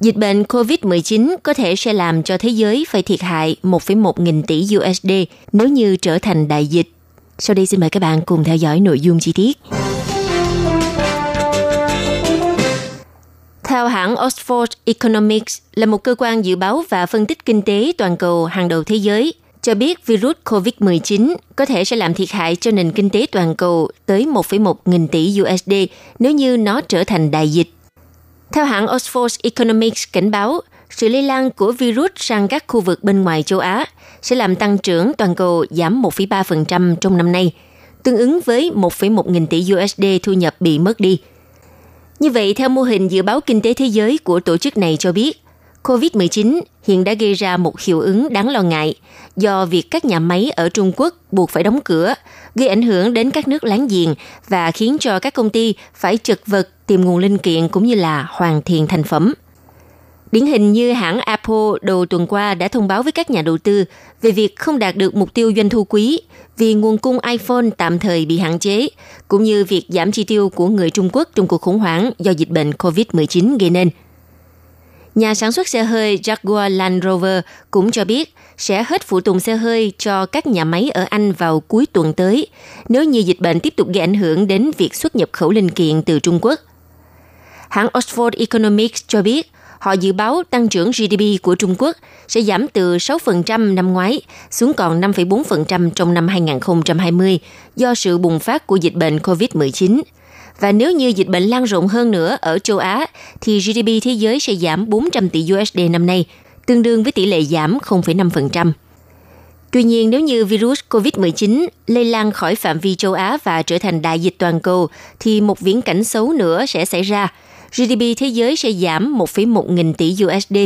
Dịch bệnh COVID-19 có thể sẽ làm cho thế giới phải thiệt hại 1,1 nghìn tỷ USD nếu như trở thành đại dịch. Sau đây xin mời các bạn cùng theo dõi nội dung chi tiết. Theo hãng Oxford Economics là một cơ quan dự báo và phân tích kinh tế toàn cầu hàng đầu thế giới, cho biết virus COVID-19 có thể sẽ làm thiệt hại cho nền kinh tế toàn cầu tới 1,1 nghìn tỷ USD nếu như nó trở thành đại dịch. Theo hãng Oxford Economics cảnh báo, sự lây lan của virus sang các khu vực bên ngoài châu Á sẽ làm tăng trưởng toàn cầu giảm 1,3% trong năm nay, tương ứng với 1,1 nghìn tỷ USD thu nhập bị mất đi. Như vậy, theo mô hình dự báo kinh tế thế giới của tổ chức này cho biết, COVID-19 hiện đã gây ra một hiệu ứng đáng lo ngại do việc các nhà máy ở Trung Quốc buộc phải đóng cửa, gây ảnh hưởng đến các nước láng giềng và khiến cho các công ty phải chật vật tìm nguồn linh kiện cũng như là hoàn thiện thành phẩm. Điển hình như hãng Apple đầu tuần qua đã thông báo với các nhà đầu tư về việc không đạt được mục tiêu doanh thu quý vì nguồn cung iPhone tạm thời bị hạn chế, cũng như việc giảm chi tiêu của người Trung Quốc trong cuộc khủng hoảng do dịch bệnh COVID-19 gây nên. Nhà sản xuất xe hơi Jaguar Land Rover cũng cho biết sẽ hết phụ tùng xe hơi cho các nhà máy ở Anh vào cuối tuần tới, nếu như dịch bệnh tiếp tục gây ảnh hưởng đến việc xuất nhập khẩu linh kiện từ Trung Quốc. Hãng Oxford Economics cho biết, họ dự báo tăng trưởng GDP của Trung Quốc sẽ giảm từ 6% năm ngoái xuống còn 5,4% trong năm 2020 do sự bùng phát của dịch bệnh COVID-19. Và nếu như dịch bệnh lan rộng hơn nữa ở châu Á, thì GDP thế giới sẽ giảm 400 tỷ USD năm nay, tương đương với tỷ lệ giảm 0,5%. Tuy nhiên, nếu như virus COVID-19 lây lan khỏi phạm vi châu Á và trở thành đại dịch toàn cầu, thì một viễn cảnh xấu nữa sẽ xảy ra. GDP thế giới sẽ giảm 1,1 nghìn tỷ USD,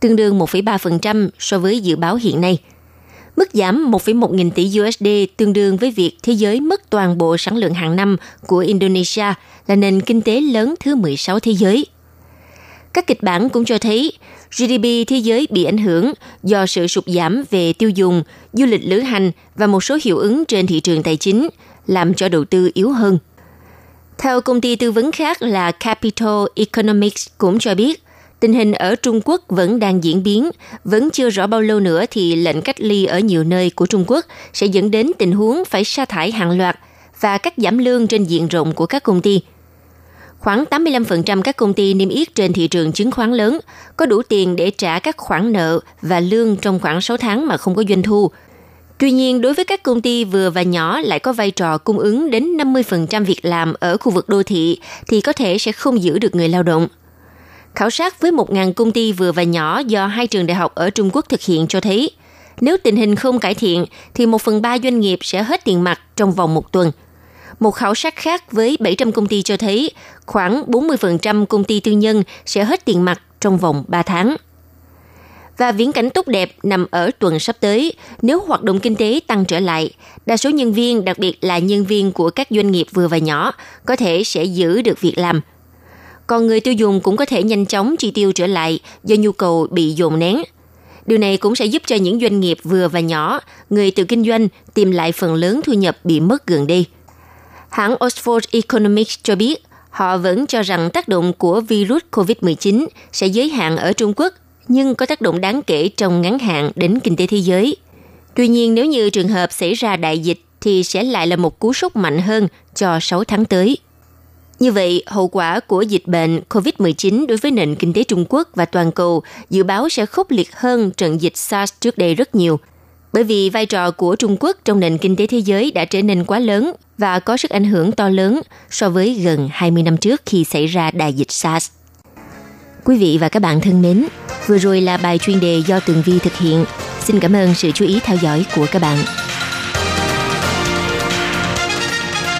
tương đương 1,3% so với dự báo hiện nay. Mức giảm 1,1 nghìn tỷ USD tương đương với việc thế giới mất toàn bộ sản lượng hàng năm của Indonesia là nền kinh tế lớn thứ 16 thế giới. Các kịch bản cũng cho thấy GDP thế giới bị ảnh hưởng do sự sụt giảm về tiêu dùng, du lịch lữ hành và một số hiệu ứng trên thị trường tài chính, làm cho đầu tư yếu hơn. Theo công ty tư vấn khác là Capital Economics cũng cho biết, tình hình ở Trung Quốc vẫn đang diễn biến, vẫn chưa rõ bao lâu nữa thì lệnh cách ly ở nhiều nơi của Trung Quốc sẽ dẫn đến tình huống phải sa thải hàng loạt và cắt giảm lương trên diện rộng của các công ty – Khoảng 85% các công ty niêm yết trên thị trường chứng khoán lớn có đủ tiền để trả các khoản nợ và lương trong khoảng 6 tháng mà không có doanh thu. Tuy nhiên, đối với các công ty vừa và nhỏ lại có vai trò cung ứng đến 50% việc làm ở khu vực đô thị thì có thể sẽ không giữ được người lao động. Khảo sát với 1.000 công ty vừa và nhỏ do hai trường đại học ở Trung Quốc thực hiện cho thấy, nếu tình hình không cải thiện thì 1 phần 3 doanh nghiệp sẽ hết tiền mặt trong vòng một tuần – một khảo sát khác với 700 công ty cho thấy khoảng 40% công ty tư nhân sẽ hết tiền mặt trong vòng 3 tháng. Và viễn cảnh tốt đẹp nằm ở tuần sắp tới, nếu hoạt động kinh tế tăng trở lại, đa số nhân viên, đặc biệt là nhân viên của các doanh nghiệp vừa và nhỏ, có thể sẽ giữ được việc làm. Còn người tiêu dùng cũng có thể nhanh chóng chi tiêu trở lại do nhu cầu bị dồn nén. Điều này cũng sẽ giúp cho những doanh nghiệp vừa và nhỏ, người tự kinh doanh tìm lại phần lớn thu nhập bị mất gần đây. Hãng Oxford Economics cho biết họ vẫn cho rằng tác động của virus COVID-19 sẽ giới hạn ở Trung Quốc, nhưng có tác động đáng kể trong ngắn hạn đến kinh tế thế giới. Tuy nhiên, nếu như trường hợp xảy ra đại dịch thì sẽ lại là một cú sốc mạnh hơn cho 6 tháng tới. Như vậy, hậu quả của dịch bệnh COVID-19 đối với nền kinh tế Trung Quốc và toàn cầu dự báo sẽ khốc liệt hơn trận dịch SARS trước đây rất nhiều – bởi vì vai trò của Trung Quốc trong nền kinh tế thế giới đã trở nên quá lớn và có sức ảnh hưởng to lớn so với gần 20 năm trước khi xảy ra đại dịch SARS. Quý vị và các bạn thân mến, vừa rồi là bài chuyên đề do Tường Vi thực hiện. Xin cảm ơn sự chú ý theo dõi của các bạn.